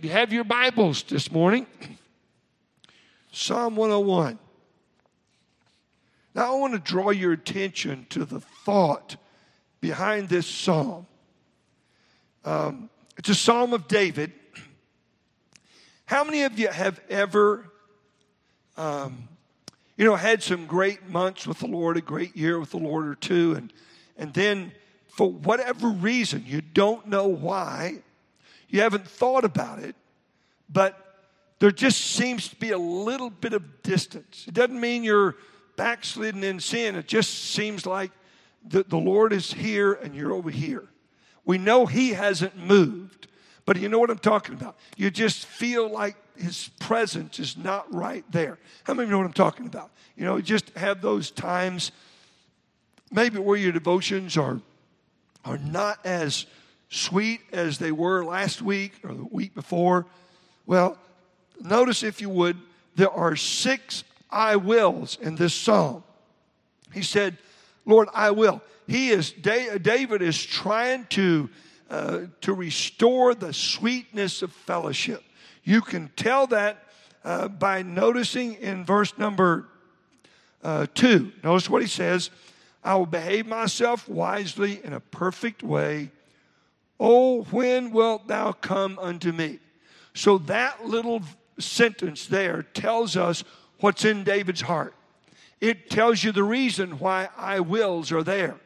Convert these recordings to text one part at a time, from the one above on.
You have your Bibles this morning. Psalm 101. Now, I want to draw your attention to the thought behind this psalm. Um, it's a psalm of David. How many of you have ever, um, you know, had some great months with the Lord, a great year with the Lord or two, and, and then for whatever reason, you don't know why, you haven't thought about it, but there just seems to be a little bit of distance. It doesn't mean you're backslidden in sin, it just seems like the, the Lord is here and you're over here. We know He hasn't moved, but you know what I'm talking about? You just feel like His presence is not right there. How many know what I'm talking about? You know, just have those times, maybe where your devotions are, are not as sweet as they were last week or the week before. Well, notice if you would, there are six I wills in this psalm. He said, Lord, I will. He is, David is trying to, uh, to restore the sweetness of fellowship. You can tell that uh, by noticing in verse number uh, two. Notice what he says I will behave myself wisely in a perfect way Oh, when wilt thou come unto me? So that little sentence there tells us what's in David's heart. It tells you the reason why I wills are there.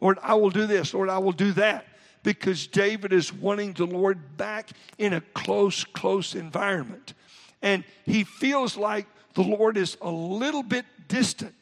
Lord, I will do this. Lord, I will do that. Because David is wanting the Lord back in a close, close environment. And he feels like the Lord is a little bit distant.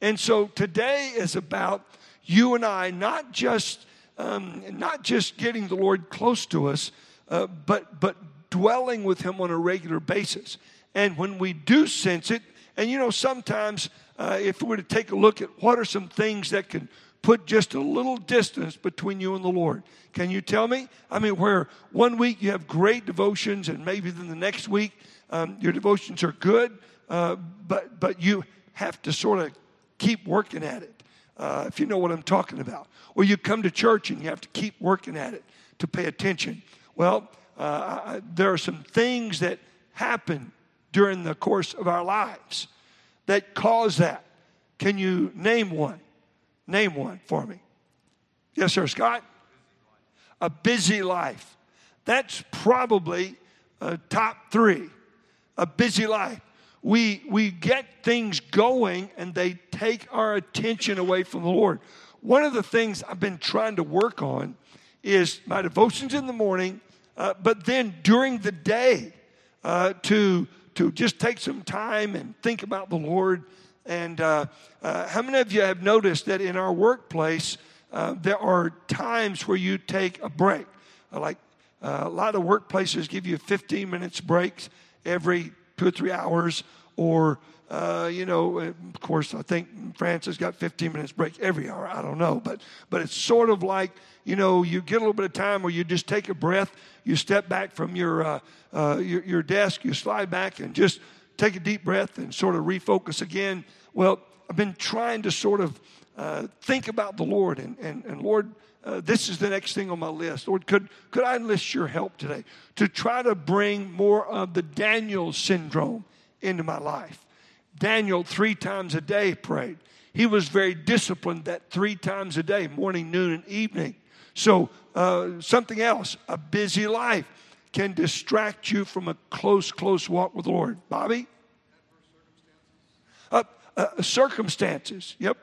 And so today is about you and I not just um, not just getting the Lord close to us, uh, but, but dwelling with Him on a regular basis. And when we do sense it, and you know, sometimes uh, if we were to take a look at what are some things that can put just a little distance between you and the Lord. Can you tell me? I mean, where one week you have great devotions, and maybe then the next week um, your devotions are good, uh, but but you have to sort of keep working at it uh, if you know what I'm talking about. Or you come to church and you have to keep working at it to pay attention. Well, uh, there are some things that happen during the course of our lives that cause that. Can you name one? Name one for me. Yes, sir, Scott? A busy life. That's probably uh, top three. A busy life we, we get things going and they take our attention away from the Lord. One of the things I've been trying to work on is my devotions in the morning, uh, but then during the day uh, to, to just take some time and think about the Lord. And uh, uh how many of you have noticed that in our workplace, uh, there are times where you take a break? Uh, like a lot of workplaces give you 15 minutes breaks every two or three hours, or uh, you know, of course, I think France has got 15 minutes break every hour. I don't know, but but it's sort of like you know, you get a little bit of time where you just take a breath, you step back from your uh, uh, your, your desk, you slide back and just take a deep breath and sort of refocus again. Well, I've been trying to sort of uh, think about the Lord and and, and Lord. Uh, this is the next thing on my list. Lord, could, could I enlist your help today to try to bring more of the Daniel syndrome into my life? Daniel, three times a day, prayed. He was very disciplined that three times a day, morning, noon, and evening. So, uh, something else, a busy life can distract you from a close, close walk with the Lord. Bobby? Uh, uh, circumstances, yep.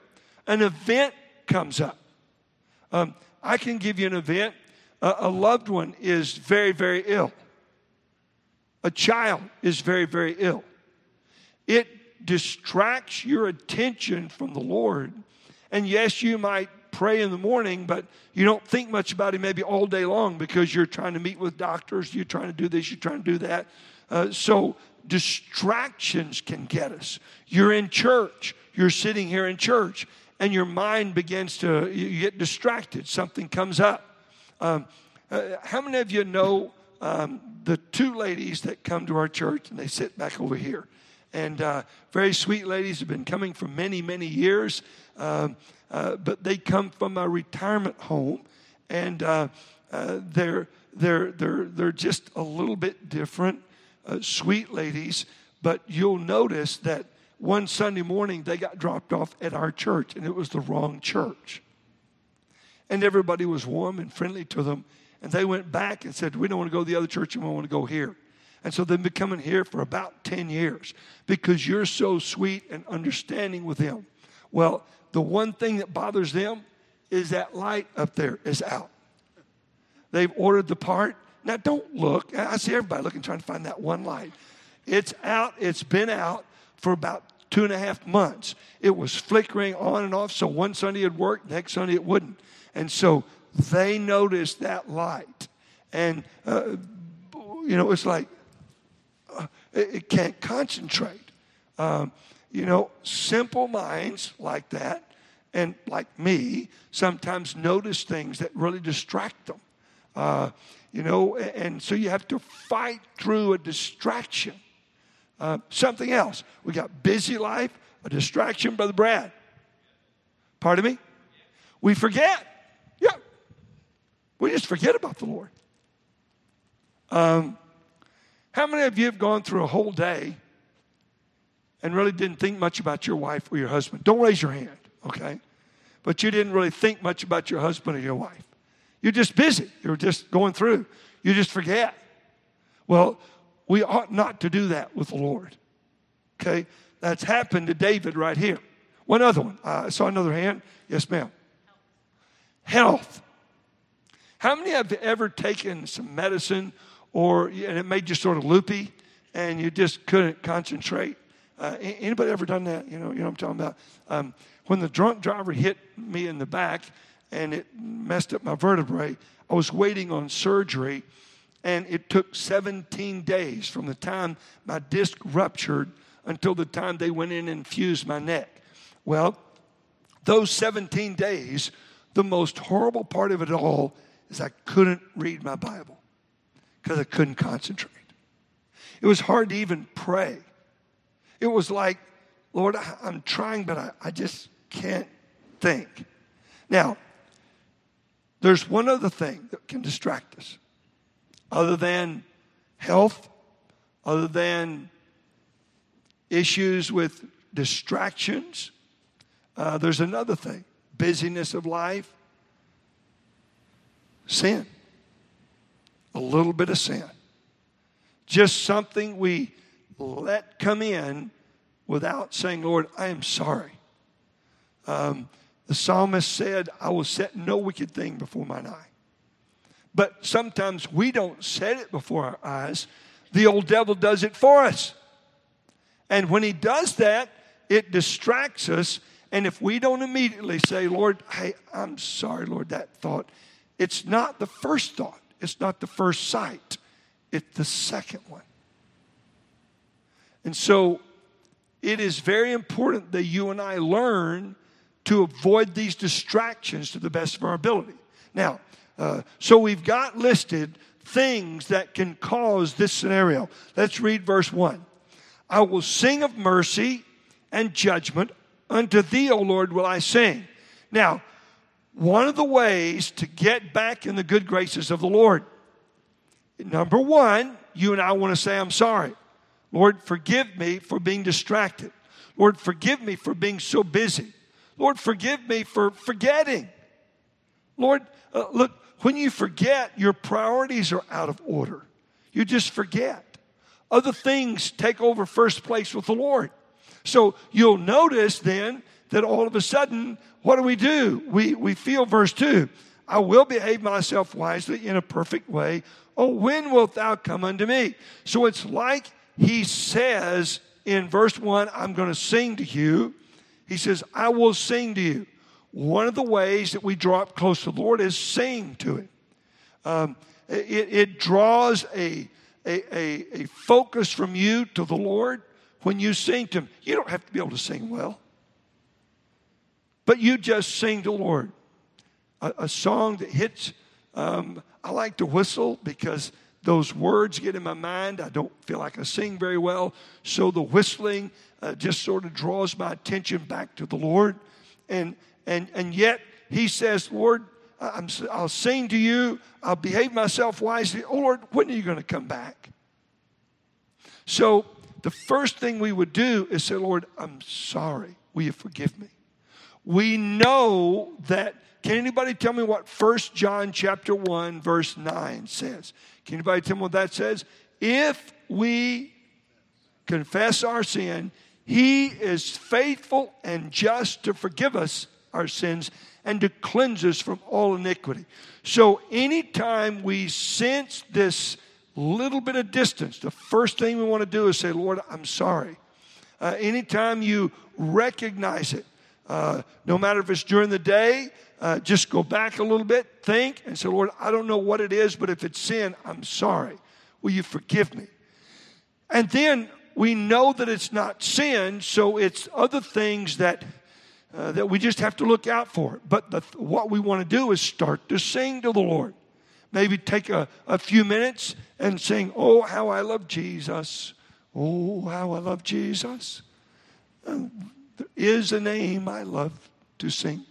An event comes up. Um, I can give you an event. Uh, a loved one is very, very ill. A child is very, very ill. It distracts your attention from the Lord. And yes, you might pray in the morning, but you don't think much about Him maybe all day long because you're trying to meet with doctors, you're trying to do this, you're trying to do that. Uh, so distractions can get us. You're in church, you're sitting here in church, and your mind begins to, you get distracted. Something comes up. Um, uh, how many of you know um, the two ladies that come to our church and they sit back over here? And uh, very sweet ladies have been coming for many, many years, uh, uh, but they come from a retirement home and uh, uh, they're they're, they're, they're just a little bit different, uh, sweet ladies, but you'll notice that one Sunday morning they got dropped off at our church, and it was the wrong church. And everybody was warm and friendly to them, and they went back and said, We don't want to go to the other church, and we want to go here. And so they've been coming here for about 10 years because you're so sweet and understanding with them. Well, the one thing that bothers them is that light up there is out. They've ordered the part. Now, don't look. I see everybody looking, trying to find that one light. It's out, it's been out for about two and a half months. It was flickering on and off, so one Sunday it worked, next Sunday it wouldn't. And so they noticed that light. And, uh, you know, it's like uh, it, it, can't concentrate. Um, you know, simple minds like that and like me sometimes notice things that really distract them. Uh, you know, and so you have to fight through a distraction. Uh, something else. We got busy life, a distraction, Brother Brad. Pardon me? We forget. Yeah. We just forget about the Lord. Um, how many of you have gone through a whole day and really didn't think much about your wife or your husband? Don't raise your hand, okay? But you didn't really think much about your husband or your wife. You're just busy. You're just going through. You just forget. Well, we ought not to do that with the Lord. Okay? That's happened to David right here. One other one. I saw another hand. Yes, ma'am. Health. How many have ever taken some medicine or and it made you sort of loopy and you just couldn't concentrate? Uh, anybody ever done that? You know, you know what I'm talking about. Um, when the drunk driver hit me in the back, and it messed up my vertebrae. I was waiting on surgery, and it took 17 days from the time my disc ruptured until the time they went in and fused my neck. Well, those 17 days, the most horrible part of it all is I couldn't read my Bible because I couldn't concentrate. It was hard to even pray. It was like, Lord, I'm trying, but I, I just can't think. Now, there's one other thing that can distract us, other than health, other than issues with distractions. Uh, there's another thing busyness of life, sin. A little bit of sin. Just something we let come in without saying, Lord, I am sorry. Um, the psalmist said, I will set no wicked thing before mine eye. But sometimes we don't set it before our eyes. The old devil does it for us. And when he does that, it distracts us. And if we don't immediately say, Lord, hey, I'm sorry, Lord, that thought, it's not the first thought, it's not the first sight, it's the second one. And so it is very important that you and I learn to avoid these distractions to the best of our ability. Now, uh, so we've got listed things that can cause this scenario. Let's read verse 1. I will sing of mercy and judgment. Unto thee, O Lord, will I sing. Now, one of the ways to get back in the good graces of the Lord, number one, you and I want to say, I'm sorry. Lord, forgive me for being distracted. Lord, forgive me for being so busy. Lord, forgive me for forgetting. Lord, uh, look, when you forget, your priorities are out of order. You just forget. Other things take over first place with the Lord. So you'll notice then that all of a sudden, what do we do? We, we feel verse 2 I will behave myself wisely in a perfect way. Oh, when wilt thou come unto me? So it's like he says in verse 1, I'm going to sing to you. He says, I will sing to you. One of the ways that we draw up close to the Lord is sing to Him. Um, it, it, draws a, a, a, a focus from you to the Lord when you sing to Him. You don't have to be able to sing well, but you just sing to the Lord. A, a song that hits, um, I like to whistle because those words get in my mind. I don't feel like I sing very well. So the whistling uh, just sort of draws my attention back to the Lord. And, and, and yet he says, Lord, I'm, I'll sing to you. I'll behave myself wisely. Oh, Lord, when are you going to come back? So the first thing we would do is say, Lord, I'm sorry. Will you forgive me? We know that. Can anybody tell me what 1 John chapter 1 verse 9 says? Can anybody tell me what that says? If we confess our sin, he is faithful and just to forgive us our sins and to cleanse us from all iniquity. So, anytime we sense this little bit of distance, the first thing we want to do is say, Lord, I'm sorry. Uh, anytime you recognize it, uh, no matter if it's during the day, uh, just go back a little bit, think, and say, Lord, I don't know what it is, but if it's sin, I'm sorry. Will you forgive me? And then we know that it's not sin, so it's other things that uh, that we just have to look out for. But the, what we want to do is start to sing to the Lord. Maybe take a, a few minutes and sing, Oh, how I love Jesus. Oh, how I love Jesus. There is a name I love to sing.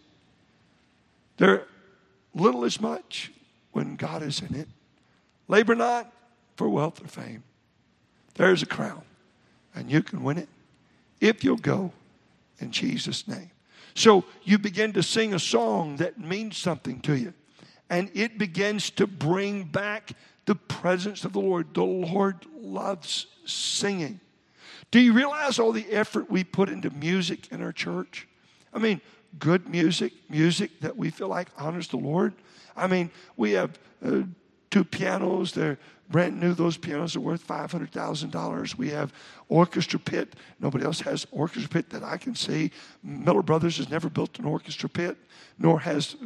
There little as much when God is in it. Labor not for wealth or fame. There's a crown, and you can win it if you'll go in Jesus' name. So you begin to sing a song that means something to you, and it begins to bring back the presence of the Lord. The Lord loves singing. Do you realize all the effort we put into music in our church? I mean, good music, music that we feel like honors the Lord. I mean, we have uh, two pianos. They're brand new. Those pianos are worth $500,000. We have orchestra pit. Nobody else has orchestra pit that I can see. Miller Brothers has never built an orchestra pit, nor has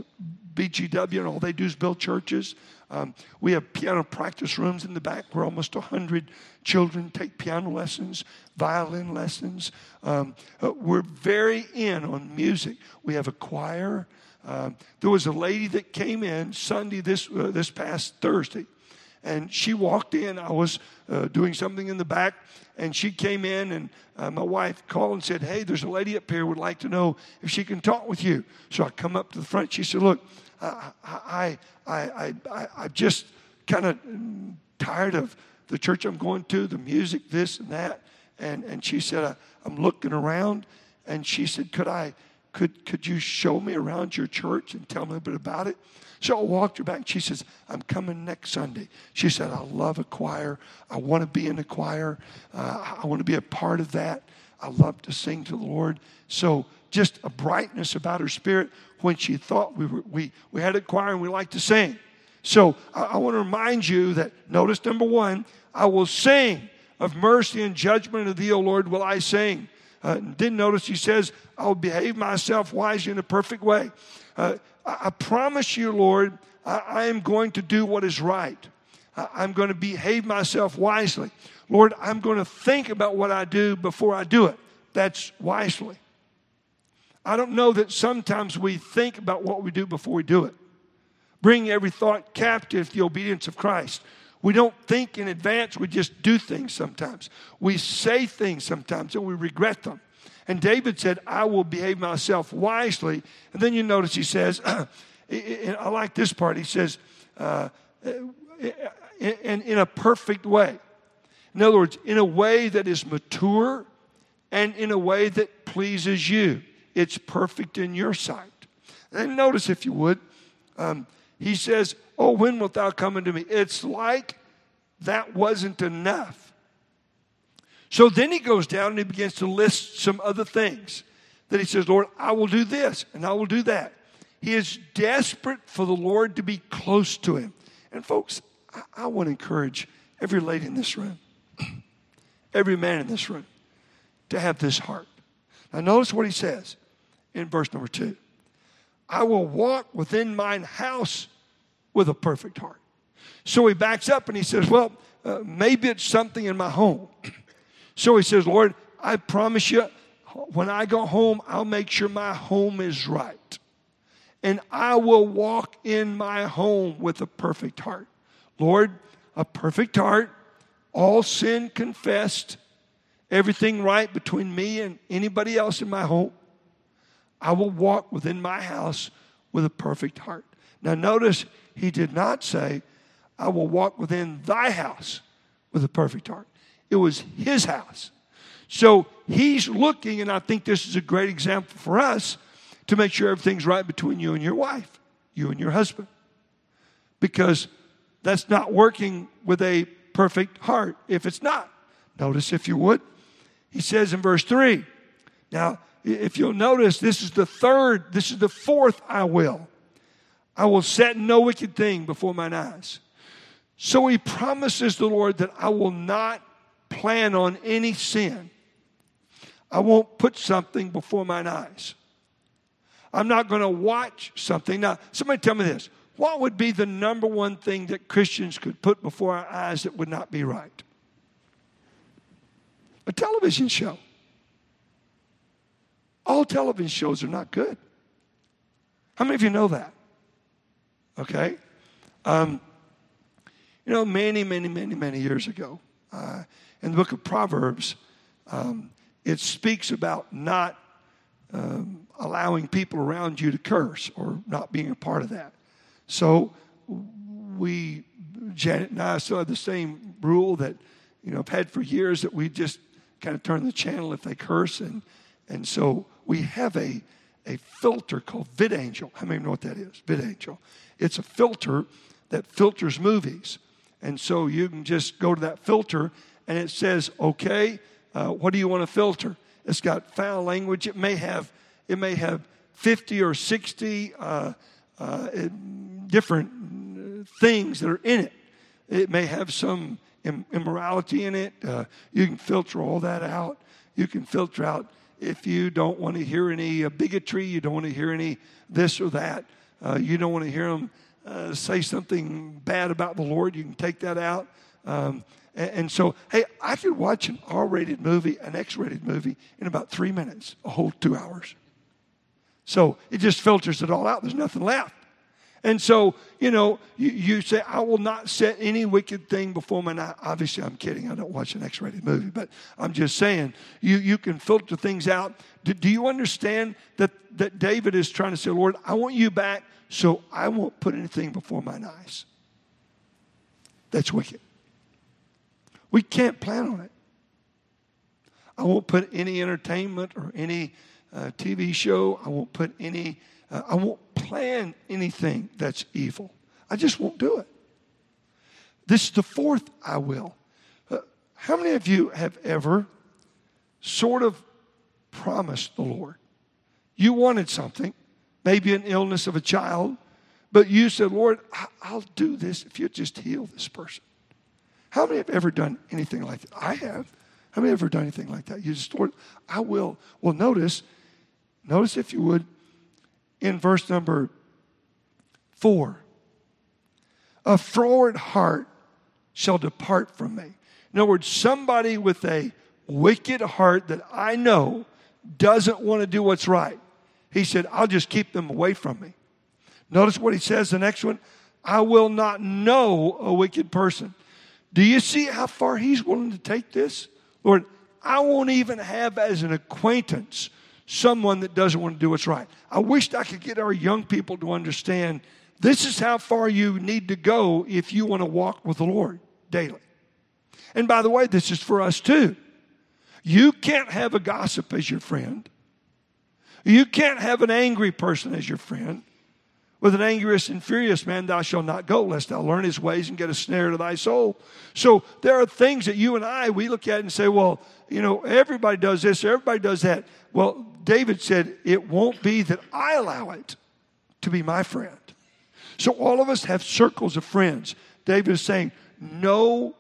BGW, and all they do is build churches. Um, we have piano practice rooms in the back where almost 100 children take piano lessons, violin lessons. Um, uh, we're very in on music. We have a choir. Um, there was a lady that came in Sunday, this, uh, this past Thursday, and she walked in. I was uh, doing something in the back, and she came in, and uh, my wife called and said, Hey, there's a lady up here would like to know if she can talk with you. So I come up to the front. She said, Look, I, I, I, I, I, I'm just kind of tired of the church I'm going to, the music, this and that. And, and she said, I'm looking around. And she said, Could I? Could, could you show me around your church and tell me a bit about it? So I walked her back. She says, I'm coming next Sunday. She said, I love a choir. I want to be in a choir. Uh, I want to be a part of that. I love to sing to the Lord. So just a brightness about her spirit when she thought we, were, we, we had a choir and we like to sing. So I, I want to remind you that notice number one, I will sing of mercy and judgment of thee, O Lord, will I sing. Uh, didn't notice he says, I'll behave myself wisely in a perfect way. Uh, I, I, promise you, Lord, I, I, am going to do what is right. I, I'm going to behave myself wisely. Lord, I'm going to think about what I do before I do it. That's wisely. I don't know that sometimes we think about what we do before we do it. Bring every thought captive to the obedience of Christ. We don't think in advance, we just do things sometimes. We say things sometimes and we regret them. And David said, I will behave myself wisely. And then you notice he says, I like this part, he says, uh, in, a perfect way. In other words, in a way that is mature and in a way that pleases you. It's perfect in your sight. And notice, if you would, um, he says, Oh, when wilt thou come unto me? It's like that wasn't enough. So then he goes down and he begins to list some other things that he says, Lord, I will do this and I will do that. He is desperate for the Lord to be close to him. And folks, I, I want to encourage every lady in this room, every man in this room, to have this heart. Now, notice what he says in verse number two I will walk within mine house with a perfect heart. So he backs up and he says, Well, uh, maybe it's something in my home. so he says, Lord, I promise you, when I go home, I'll make sure my home is right. And I will walk in my home with a perfect heart. Lord, a perfect heart, all sin confessed, everything right between me and anybody else in my home. I will walk within my house with a perfect heart. Now, notice he did not say, I will walk within thy house with a perfect heart. It was his house. So he's looking, and I think this is a great example for us to make sure everything's right between you and your wife, you and your husband. Because that's not working with a perfect heart if it's not. Notice, if you would, he says in verse 3. Now, if you'll notice, this is the third, this is the fourth I will. I will set no wicked thing before mine eyes. So he promises the Lord that I will not plan on any sin. I won't put something before mine eyes. I'm not going to watch something. Now, somebody tell me this. What would be the number one thing that Christians could put before our eyes that would not be right? A television show. All television shows are not good. How many of you know that? Okay? Um, you know, many, many, many, many years ago, uh, in the book of Proverbs, um, it speaks about not um, allowing people around you to curse or not being a part of that. So we, Janet and I, still have the same rule that, you know, I've had for years that we just kind of turn the channel if they curse. And, and so we have a, a filter called VidAngel. How many know what that is? VidAngel. It's a filter that filters movies. And so you can just go to that filter and it says, okay, uh, what do you want to filter? It's got foul language. It may have, it may have 50 or 60 uh, uh, different things that are in it. It may have some immorality in it. Uh, you can filter all that out. You can filter out if you don't want to hear any uh, bigotry, you don't want to hear any this or that, uh, you don't want to hear them uh, say something bad about the Lord, you can take that out. Um, and, and, so, hey, I could watch an R rated movie, an X rated movie, in about three minutes, a whole two hours. So it just filters it all out. There's nothing left. And so, you know, you, you, say, I will not set any wicked thing before my eye. Obviously, I'm kidding. I don't watch an X rated movie, but I'm just saying, you, you can filter things out. Do, do you understand that, that David is trying to say, Lord, I want you back, so I won't put anything before mine eyes? That's wicked. We can't plan on it. I won't put any entertainment or any uh, TV show, I won't put any I won't plan anything that's evil. I just won't do it. This is the fourth I will. Uh, how many of you have ever sort of promised the Lord? You wanted something, maybe an illness of a child, but you said, Lord, I'll do this if you just heal this person. How many have ever done anything like that? I have. How many have ever done anything like that? You just, Lord, I will. Well, notice, notice if you would, in verse number four. A froward heart shall depart from me. In other words, somebody with a wicked heart that I know doesn't want to do what's right. He said, I'll just keep them away from me. Notice what he says the next one I will not know a wicked person. Do you see how far he's willing to take this? Lord, I won't even have as an acquaintance someone that doesn't want to do what's right. I wished I could get our young people to understand this is how far you need to go if you want to walk with the Lord daily. And by the way, this is for us too. You can't have a gossip as your friend. You can't have an angry person as your friend. With an angriest and furious man, thou shalt not go, lest thou learn his ways and get a snare to thy soul. So there are things that you and I, we look at and say, well, you know, everybody does this, everybody does that. Well, David said, it won't be that I allow it to be my friend. So all of us have circles of friends. David is saying, no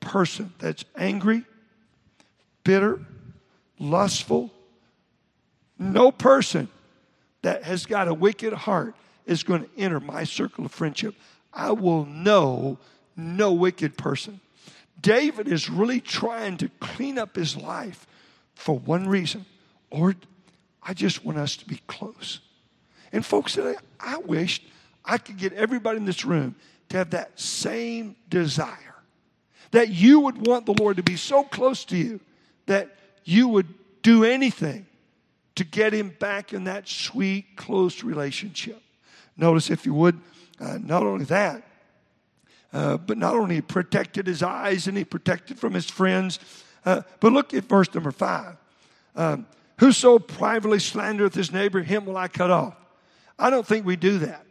person that's angry, bitter, lustful, no person that has got a wicked heart is going to enter my circle of friendship. I will know no wicked person. David is really trying to clean up his life for one reason Lord, I just want us to be close. And folks, today, I wished I could get everybody in this room to have that same desire. That you would want the Lord to be so close to you that you would do anything to get him back in that sweet, close relationship. Notice, if you would, Uh, not only that, uh, but not only he protected his eyes and he protected from his friends, uh, but look at verse number five. Um, Whoso privately slandereth his neighbor, him will I cut off. I don't think we do that.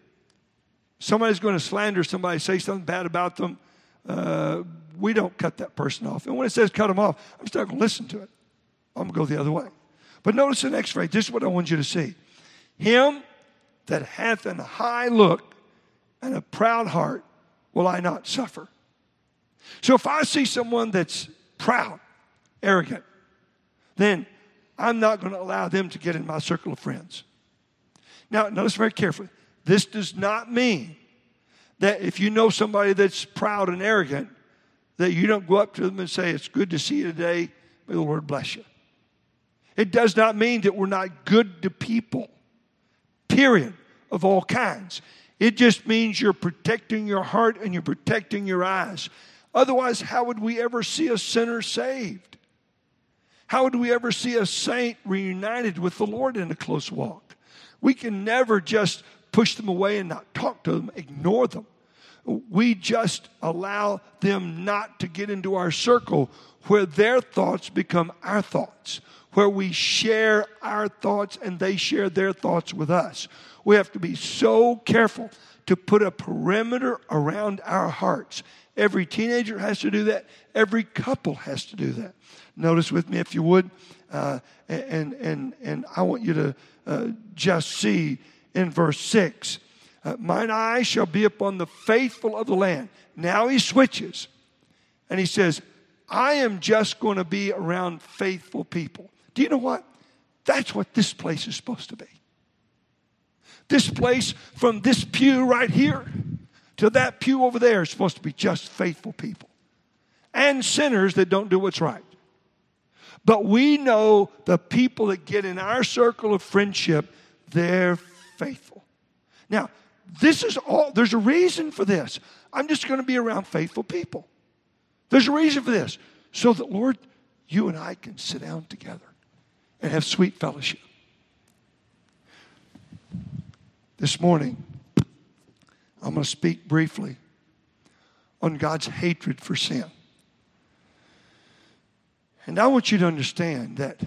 Somebody's going to slander somebody, say something bad about them. Uh, we don't cut that person off. And when it says cut them off, I'm still going to listen to it. I'm going to go the other way. But notice the next phrase. This is what I want you to see. Him that hath an high look and a proud heart will I not suffer. So if I see someone that's proud, arrogant, then I'm not going to allow them to get in my circle of friends. Now, notice very carefully. This does not mean that if you know somebody that's proud and arrogant, that you don't go up to them and say, It's good to see you today. May the Lord bless you. It does not mean that we're not good to people, period, of all kinds. It just means you're protecting your heart and you're protecting your eyes. Otherwise, how would we ever see a sinner saved? How would we ever see a saint reunited with the Lord in a close walk? We can never just push them away and not talk to them, ignore them. We just allow them not to get into our circle where their thoughts become our thoughts, where we share our thoughts and they share their thoughts with us. We have to be so careful to put a perimeter around our hearts. Every teenager has to do that, every couple has to do that. Notice with me, if you would, uh, and, and, and I want you to uh, just see in verse 6 uh, Mine eye shall be upon the faithful of the land. Now he switches and he says, I am just going to be around faithful people. Do you know what? That's what this place is supposed to be. This place, from this pew right here to that pew over there, is supposed to be just faithful people and sinners that don't do what's right. But we know the people that get in our circle of friendship, they're faithful. Now, this is all, there's a reason for this. I'm just going to be around faithful people. There's a reason for this. So that, Lord, you and I can sit down together and have sweet fellowship. This morning, I'm going to speak briefly on God's hatred for sin. And I want you to understand that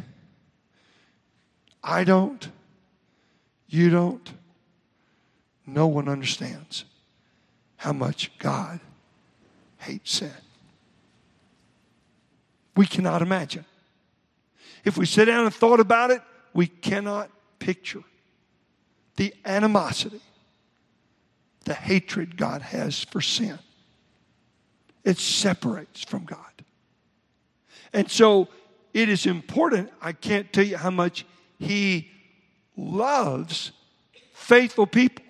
I don't, you don't, no one understands how much God hates sin. We cannot imagine. If we sit down and thought about it, we cannot picture the animosity, the hatred God has for sin. It separates from God. And so it is important. I can't tell you how much He loves faithful people.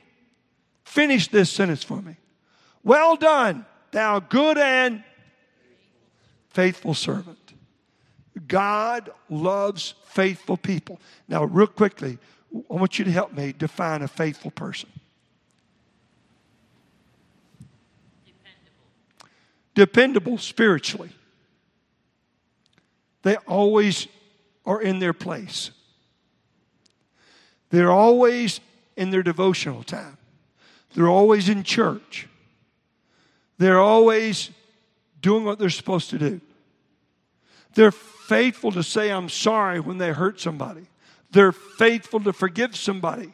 Finish this sentence for me. Well done, thou good and faithful servant. God loves faithful people. Now, real quickly, I want you to help me define a faithful person. Dependable, Dependable spiritually. They always are in their place. They're always in their devotional time. They're always in church. They're always doing what they're supposed to do. They're faithful to say, I'm sorry when they hurt somebody. They're faithful to forgive somebody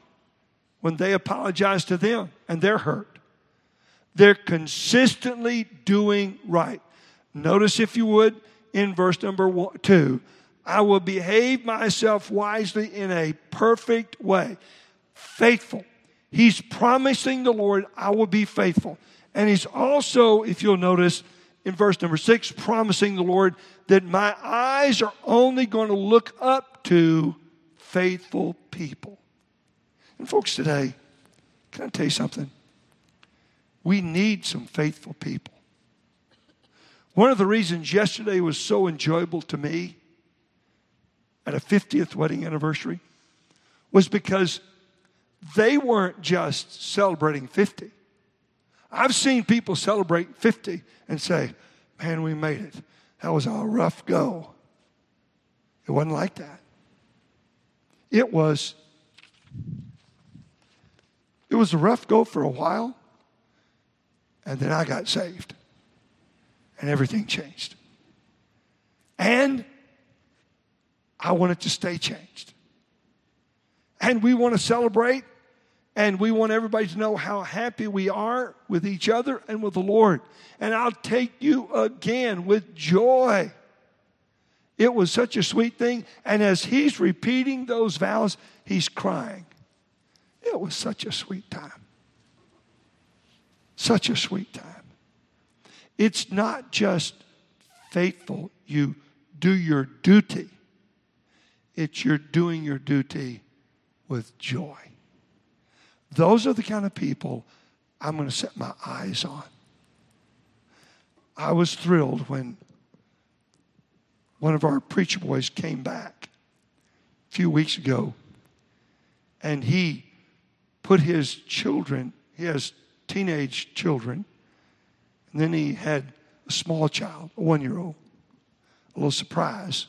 when they apologize to them and they're hurt. They're consistently doing right. Notice, if you would, in verse number one, two. I will behave myself wisely in a perfect way. Faithful. He's promising the Lord, I will be faithful. And he's also, if you'll notice, in verse number six, promising the Lord that my eyes are only going to look up to faithful people. And folks, today, can I tell you something? We need some faithful people. One of the reasons yesterday was so enjoyable to me at a 50th wedding anniversary was because they weren't just celebrating 50. I've seen people celebrate 50 and say, Man, we made it. That was a rough go. It wasn't like that. It was it was a rough go for a while, And then I got saved. And everything changed. And I want it to stay changed. And we want to celebrate and we want everybody to know how happy we are with each other and with the Lord. And I'll take you again with joy. It was such a sweet thing. And as he's repeating those vows, he's crying. It was such a sweet time. Such a sweet time. It's not just faithful, you do your duty, it's you're doing your duty with joy. Those are the kind of people I'm going to set my eyes on. I was thrilled when one of our preacher boys came back a few weeks ago and he put his children, he has teenage children, and then he had a small child, a one year old, a little surprise.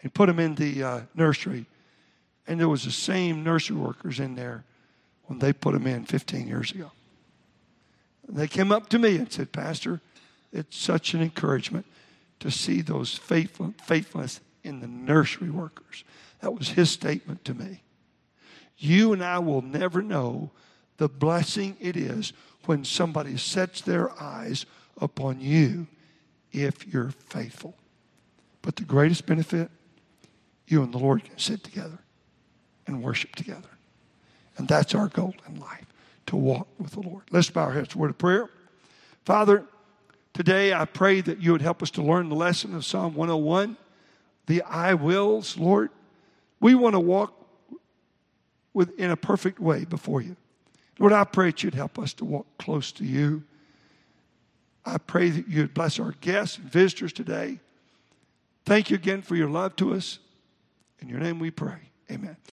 He put him in the uh, nursery, and there was the same nursery workers in there when they put him in 15 years ago. And they came up to me and said, Pastor, it's such an encouragement to see those faithful, faithfulness in the nursery workers. That was his statement to me. You and I will never know the blessing it is when somebody sets their eyes upon you if you're faithful. But the greatest benefit, you and the Lord can sit together and worship together. And that's our goal in life, to walk with the Lord. Let's bow our heads. Word of prayer. Father, today I pray that you would help us to learn the lesson of Psalm 101, the I wills, Lord. We want to walk with, in a perfect way before you. Lord, I pray that you'd help us to walk close to you. I pray that you'd bless our guests and visitors today. Thank you again for your love to us. In your name we pray. Amen.